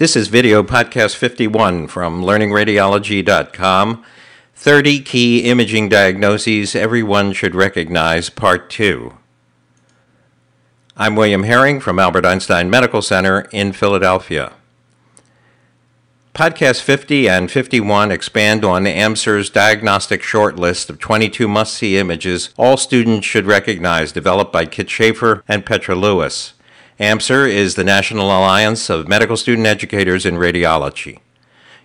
This is video podcast 51 from learningradiology.com 30 key imaging diagnoses everyone should recognize, part 2. I'm William Herring from Albert Einstein Medical Center in Philadelphia. Podcast 50 and 51 expand on AMSER's diagnostic shortlist of 22 must see images all students should recognize, developed by Kitt Shaffer and Petra Lewis. AMSER is the National Alliance of Medical Student Educators in Radiology.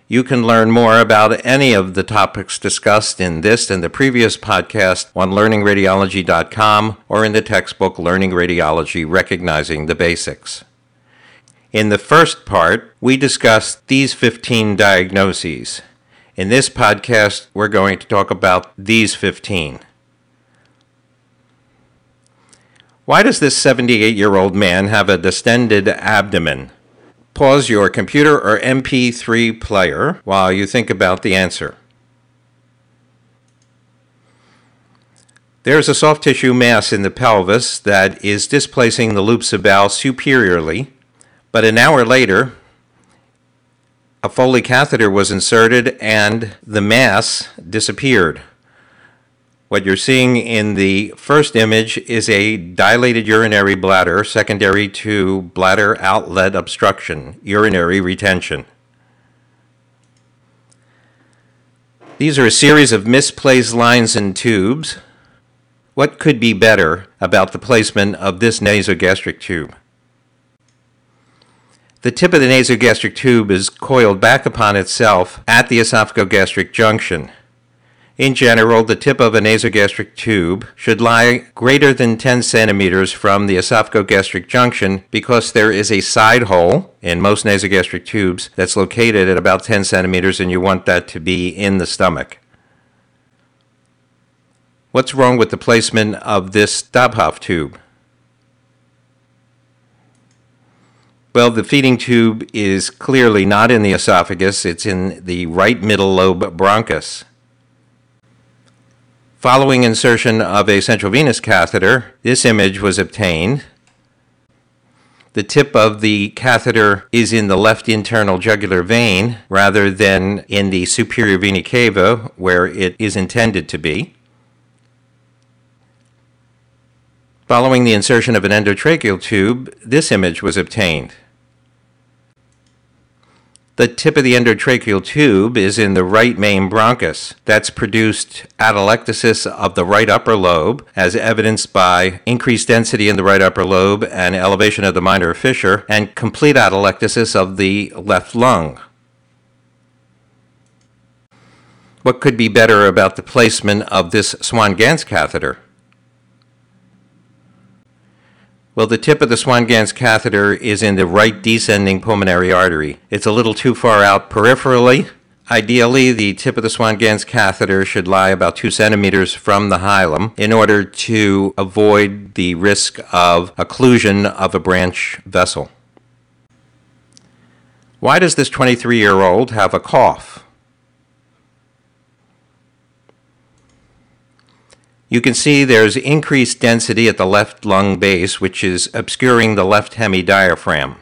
You can learn more about any of the topics discussed in this and the previous podcast on learningradiology.com or in the textbook Learning Radiology Recognizing the Basics. In the first part, we discussed these 15 diagnoses. In this podcast, we're going to talk about these 15. Why does this 78 year old man have a distended abdomen? Pause your computer or MP3 player while you think about the answer. There's a soft tissue mass in the pelvis that is displacing the loops of bowel superiorly, but an hour later, a Foley catheter was inserted and the mass disappeared. What you're seeing in the first image is a dilated urinary bladder secondary to bladder outlet obstruction, urinary retention. These are a series of misplaced lines and tubes. What could be better about the placement of this nasogastric tube? The tip of the nasogastric tube is coiled back upon itself at the esophagogastric junction. In general, the tip of a nasogastric tube should lie greater than 10 centimeters from the esophagogastric junction because there is a side hole in most nasogastric tubes that's located at about 10 centimeters and you want that to be in the stomach. What's wrong with the placement of this Dobhoff tube? Well, the feeding tube is clearly not in the esophagus, it's in the right middle lobe bronchus. Following insertion of a central venous catheter, this image was obtained. The tip of the catheter is in the left internal jugular vein rather than in the superior vena cava where it is intended to be. Following the insertion of an endotracheal tube, this image was obtained. The tip of the endotracheal tube is in the right main bronchus. That's produced atelectasis of the right upper lobe, as evidenced by increased density in the right upper lobe and elevation of the minor fissure, and complete atelectasis of the left lung. What could be better about the placement of this Swan-Ganz catheter? Well, the tip of the Swan-Ganz catheter is in the right descending pulmonary artery. It's a little too far out peripherally. Ideally, the tip of the Swan-Ganz catheter should lie about two centimeters from the hilum in order to avoid the risk of occlusion of a branch vessel. Why does this 23 year old have a cough? You can see there's increased density at the left lung base, which is obscuring the left hemidiaphragm.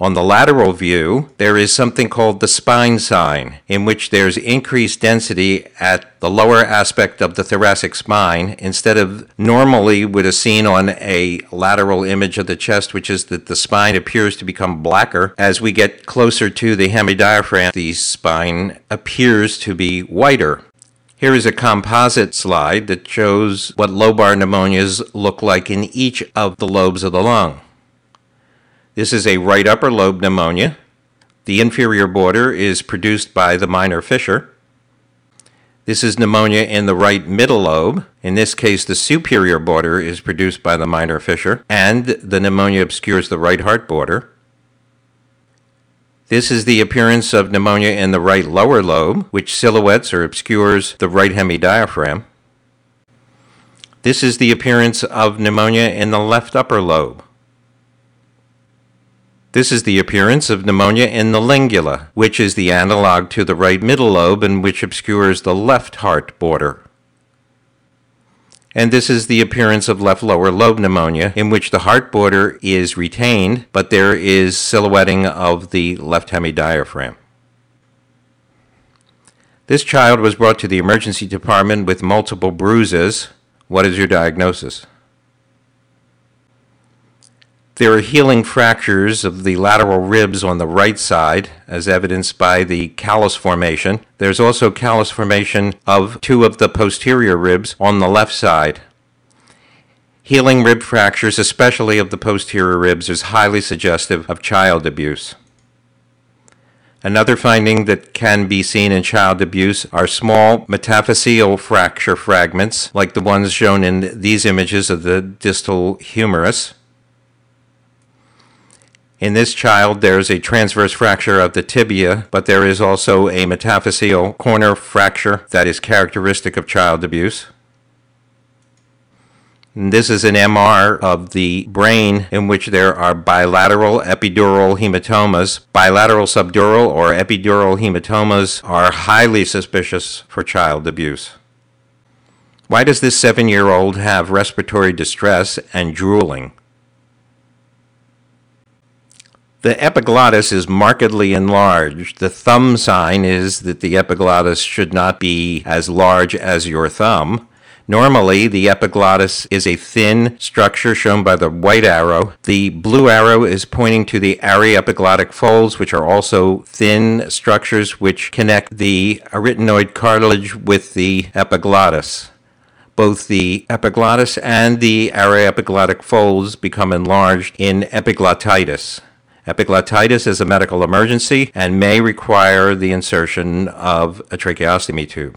On the lateral view, there is something called the spine sign, in which there's increased density at the lower aspect of the thoracic spine instead of normally would have seen on a lateral image of the chest, which is that the spine appears to become blacker. As we get closer to the hemidiaphragm, the spine appears to be whiter. Here is a composite slide that shows what lobar pneumonias look like in each of the lobes of the lung. This is a right upper lobe pneumonia. The inferior border is produced by the minor fissure. This is pneumonia in the right middle lobe. In this case, the superior border is produced by the minor fissure, and the pneumonia obscures the right heart border. This is the appearance of pneumonia in the right lower lobe, which silhouettes or obscures the right hemidiaphragm. This is the appearance of pneumonia in the left upper lobe. This is the appearance of pneumonia in the lingula, which is the analog to the right middle lobe and which obscures the left heart border. And this is the appearance of left lower lobe pneumonia, in which the heart border is retained, but there is silhouetting of the left hemidiaphragm. This child was brought to the emergency department with multiple bruises. What is your diagnosis? There are healing fractures of the lateral ribs on the right side, as evidenced by the callus formation. There's also callus formation of two of the posterior ribs on the left side. Healing rib fractures, especially of the posterior ribs, is highly suggestive of child abuse. Another finding that can be seen in child abuse are small metaphyseal fracture fragments, like the ones shown in these images of the distal humerus. In this child, there is a transverse fracture of the tibia, but there is also a metaphyseal corner fracture that is characteristic of child abuse. And this is an MR of the brain in which there are bilateral epidural hematomas. Bilateral subdural or epidural hematomas are highly suspicious for child abuse. Why does this seven year old have respiratory distress and drooling? The epiglottis is markedly enlarged. The thumb sign is that the epiglottis should not be as large as your thumb. Normally, the epiglottis is a thin structure shown by the white arrow. The blue arrow is pointing to the aryepiglottic folds, which are also thin structures which connect the arytenoid cartilage with the epiglottis. Both the epiglottis and the aryepiglottic folds become enlarged in epiglottitis. Epiglottitis is a medical emergency and may require the insertion of a tracheostomy tube.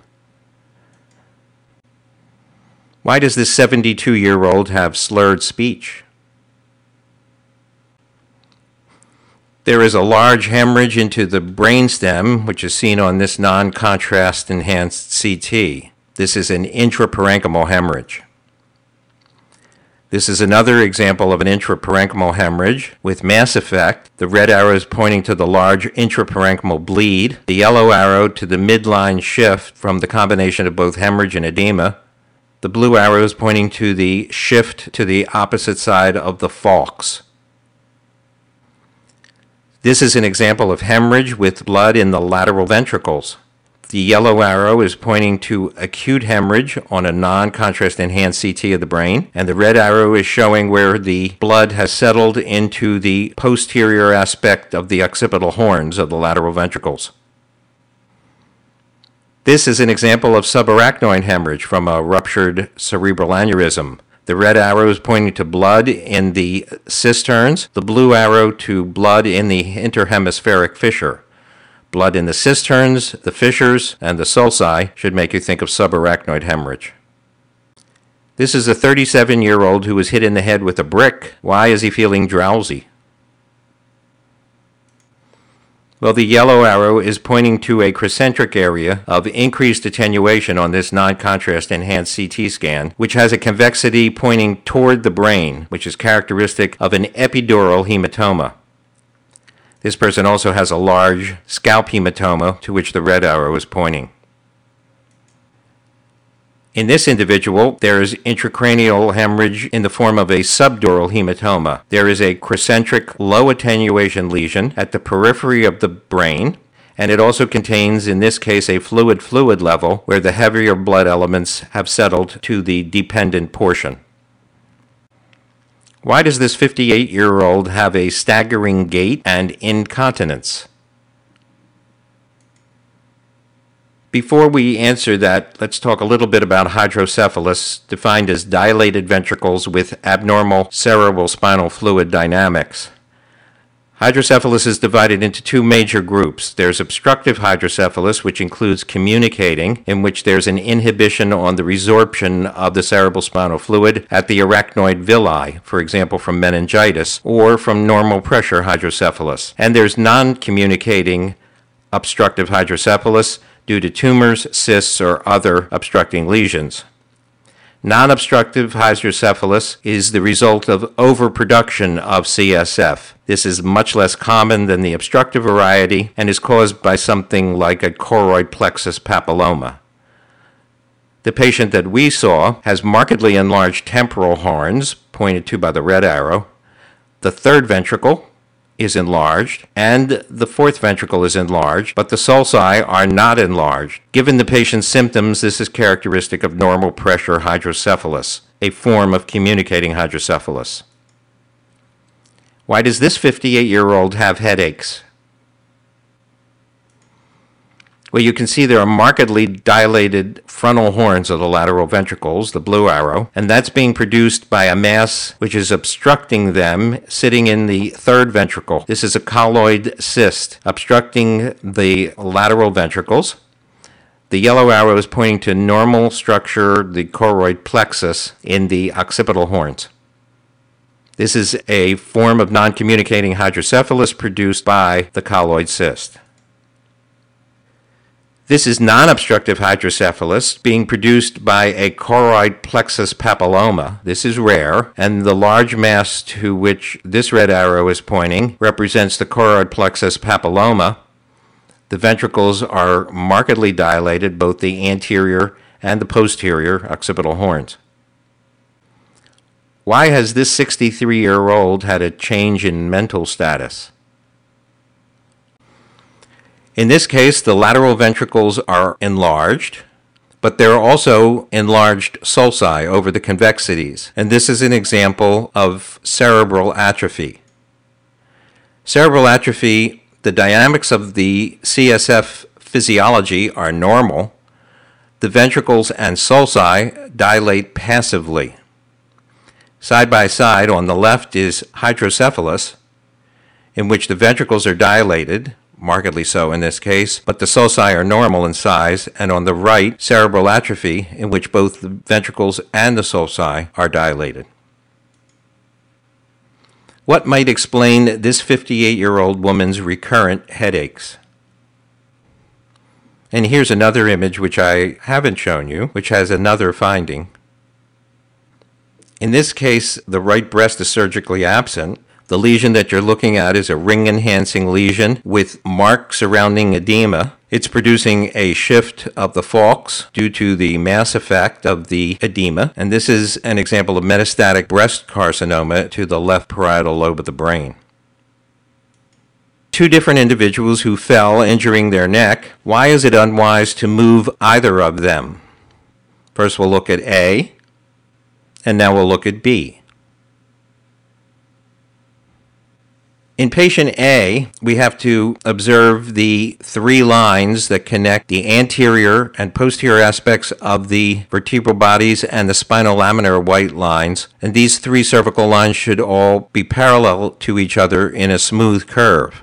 Why does this 72 year old have slurred speech? There is a large hemorrhage into the brainstem, which is seen on this non contrast enhanced CT. This is an intraparenchymal hemorrhage. This is another example of an intraparenchymal hemorrhage with mass effect. The red arrow is pointing to the large intraparenchymal bleed. The yellow arrow to the midline shift from the combination of both hemorrhage and edema. The blue arrow is pointing to the shift to the opposite side of the falx. This is an example of hemorrhage with blood in the lateral ventricles. The yellow arrow is pointing to acute hemorrhage on a non contrast enhanced CT of the brain, and the red arrow is showing where the blood has settled into the posterior aspect of the occipital horns of the lateral ventricles. This is an example of subarachnoid hemorrhage from a ruptured cerebral aneurysm. The red arrow is pointing to blood in the cisterns, the blue arrow to blood in the interhemispheric fissure. Blood in the cisterns, the fissures, and the sulci should make you think of subarachnoid hemorrhage. This is a 37 year old who was hit in the head with a brick. Why is he feeling drowsy? Well, the yellow arrow is pointing to a crescentric area of increased attenuation on this non contrast enhanced CT scan, which has a convexity pointing toward the brain, which is characteristic of an epidural hematoma. This person also has a large scalp hematoma to which the red arrow is pointing. In this individual, there is intracranial hemorrhage in the form of a subdural hematoma. There is a crescentric low attenuation lesion at the periphery of the brain, and it also contains, in this case, a fluid fluid level where the heavier blood elements have settled to the dependent portion. Why does this 58 year old have a staggering gait and incontinence? Before we answer that, let's talk a little bit about hydrocephalus, defined as dilated ventricles with abnormal cerebral spinal fluid dynamics. Hydrocephalus is divided into two major groups. There's obstructive hydrocephalus, which includes communicating, in which there's an inhibition on the resorption of the cerebral spinal fluid at the arachnoid villi, for example, from meningitis, or from normal pressure hydrocephalus. And there's non communicating obstructive hydrocephalus due to tumors, cysts, or other obstructing lesions. Non obstructive hydrocephalus is the result of overproduction of CSF. This is much less common than the obstructive variety and is caused by something like a choroid plexus papilloma. The patient that we saw has markedly enlarged temporal horns, pointed to by the red arrow. The third ventricle is enlarged, and the fourth ventricle is enlarged, but the sulci are not enlarged. Given the patient's symptoms, this is characteristic of normal pressure hydrocephalus, a form of communicating hydrocephalus. Why does this 58 year old have headaches? Well, you can see there are markedly dilated frontal horns of the lateral ventricles, the blue arrow, and that's being produced by a mass which is obstructing them sitting in the third ventricle. This is a colloid cyst obstructing the lateral ventricles. The yellow arrow is pointing to normal structure, the choroid plexus, in the occipital horns. This is a form of non communicating hydrocephalus produced by the colloid cyst. This is non obstructive hydrocephalus being produced by a choroid plexus papilloma. This is rare, and the large mass to which this red arrow is pointing represents the choroid plexus papilloma. The ventricles are markedly dilated, both the anterior and the posterior occipital horns. Why has this 63 year old had a change in mental status? In this case, the lateral ventricles are enlarged, but there are also enlarged sulci over the convexities, and this is an example of cerebral atrophy. Cerebral atrophy, the dynamics of the CSF physiology are normal. The ventricles and sulci dilate passively. Side by side, on the left is hydrocephalus, in which the ventricles are dilated, markedly so in this case, but the sulci are normal in size, and on the right, cerebral atrophy, in which both the ventricles and the sulci are dilated. What might explain this 58 year old woman's recurrent headaches? And here's another image which I haven't shown you, which has another finding. In this case, the right breast is surgically absent, the lesion that you're looking at is a ring enhancing lesion with marks surrounding edema. It's producing a shift of the falx due to the mass effect of the edema, and this is an example of metastatic breast carcinoma to the left parietal lobe of the brain. Two different individuals who fell, injuring their neck. Why is it unwise to move either of them? First, we'll look at A, and now we'll look at B. In patient A, we have to observe the three lines that connect the anterior and posterior aspects of the vertebral bodies and the spinal spinolaminar white lines. And these three cervical lines should all be parallel to each other in a smooth curve.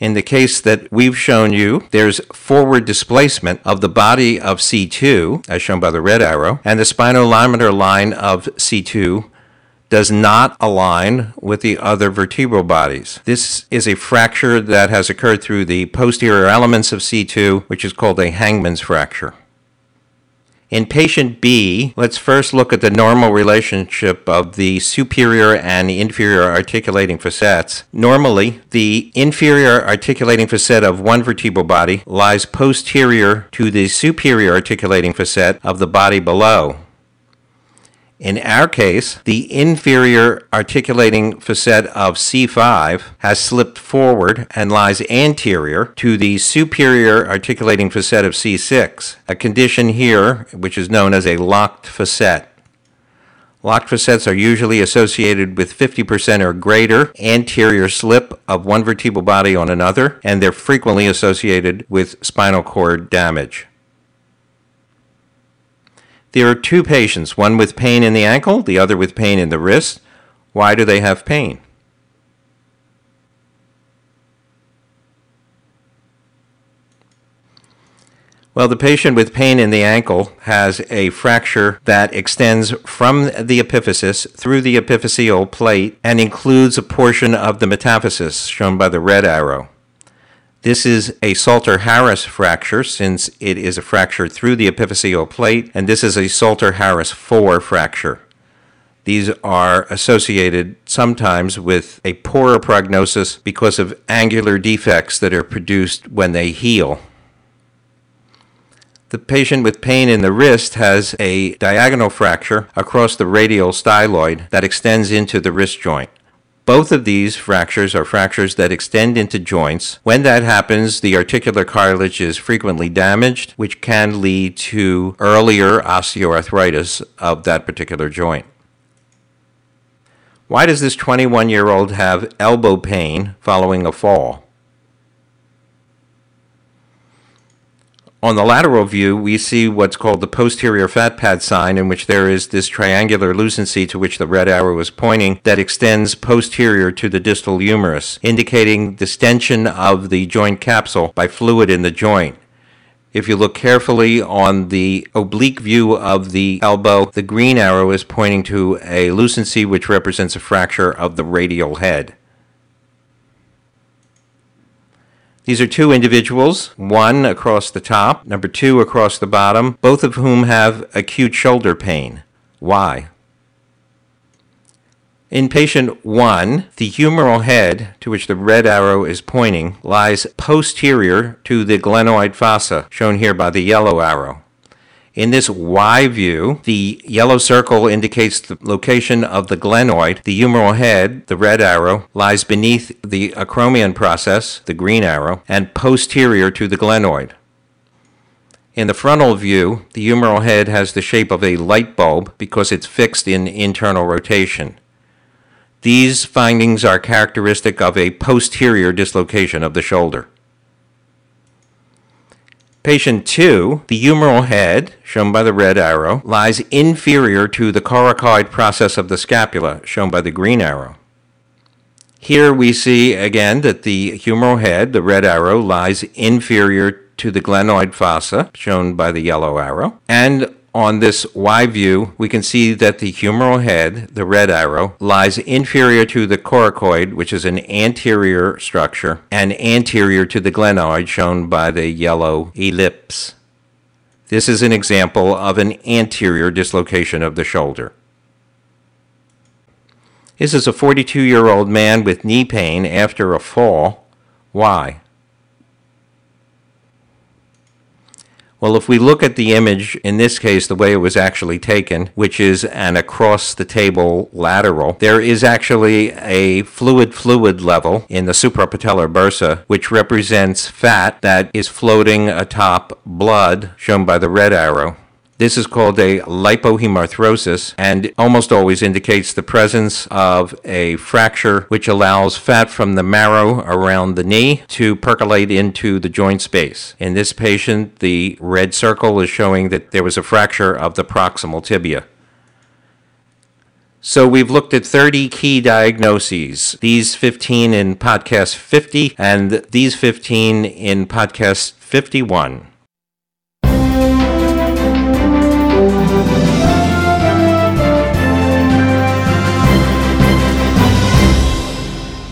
In the case that we've shown you, there's forward displacement of the body of C2, as shown by the red arrow, and the spinolaminar line of C2 does not align with the other vertebral bodies. This is a fracture that has occurred through the posterior elements of C2, which is called a Hangman's fracture. In patient B, let's first look at the normal relationship of the superior and inferior articulating facets. Normally, the inferior articulating facet of one vertebral body lies posterior to the superior articulating facet of the body below. In our case, the inferior articulating facet of C5 has slipped forward and lies anterior to the superior articulating facet of C6, a condition here which is known as a locked facet. Locked facets are usually associated with 50% or greater anterior slip of one vertebral body on another, and they're frequently associated with spinal cord damage. There are two patients, one with pain in the ankle, the other with pain in the wrist. Why do they have pain? Well, the patient with pain in the ankle has a fracture that extends from the epiphysis through the epiphyseal plate and includes a portion of the metaphysis, shown by the red arrow. This is a Salter-Harris fracture since it is a fracture through the epiphyseal plate, and this is a Salter-Harris 4 fracture. These are associated sometimes with a poorer prognosis because of angular defects that are produced when they heal. The patient with pain in the wrist has a diagonal fracture across the radial styloid that extends into the wrist joint. Both of these fractures are fractures that extend into joints. When that happens, the articular cartilage is frequently damaged, which can lead to earlier osteoarthritis of that particular joint. Why does this 21 year old have elbow pain following a fall? On the lateral view, we see what's called the posterior fat pad sign, in which there is this triangular lucency to which the red arrow is pointing that extends posterior to the distal humerus, indicating distension of the joint capsule by fluid in the joint. If you look carefully on the oblique view of the elbow, the green arrow is pointing to a lucency which represents a fracture of the radial head. These are two individuals, one across the top, number two across the bottom, both of whom have acute shoulder pain. Why? In patient 1, the humeral head, to which the red arrow is pointing, lies posterior to the glenoid fossa, shown here by the yellow arrow. In this Y view, the yellow circle indicates the location of the glenoid. The humeral head, the red arrow, lies beneath the acromion process, the green arrow, and posterior to the glenoid. In the frontal view, the humeral head has the shape of a light bulb because it's fixed in internal rotation. These findings are characteristic of a posterior dislocation of the shoulder. Patient 2, the humeral head, shown by the red arrow, lies inferior to the coracoid process of the scapula, shown by the green arrow. Here we see again that the humeral head, the red arrow, lies inferior to the glenoid fossa, shown by the yellow arrow, and on this Y view, we can see that the humeral head, the red arrow, lies inferior to the coracoid, which is an anterior structure, and anterior to the glenoid, shown by the yellow ellipse. This is an example of an anterior dislocation of the shoulder. This is a 42 year old man with knee pain after a fall. Why? Well, if we look at the image, in this case, the way it was actually taken, which is an across the table lateral, there is actually a fluid fluid level in the suprapatellar bursa, which represents fat that is floating atop blood, shown by the red arrow. This is called a lipohemarthrosis and almost always indicates the presence of a fracture which allows fat from the marrow around the knee to percolate into the joint space. In this patient, the red circle is showing that there was a fracture of the proximal tibia. So we've looked at 30 key diagnoses, these 15 in podcast 50 and these 15 in podcast 51.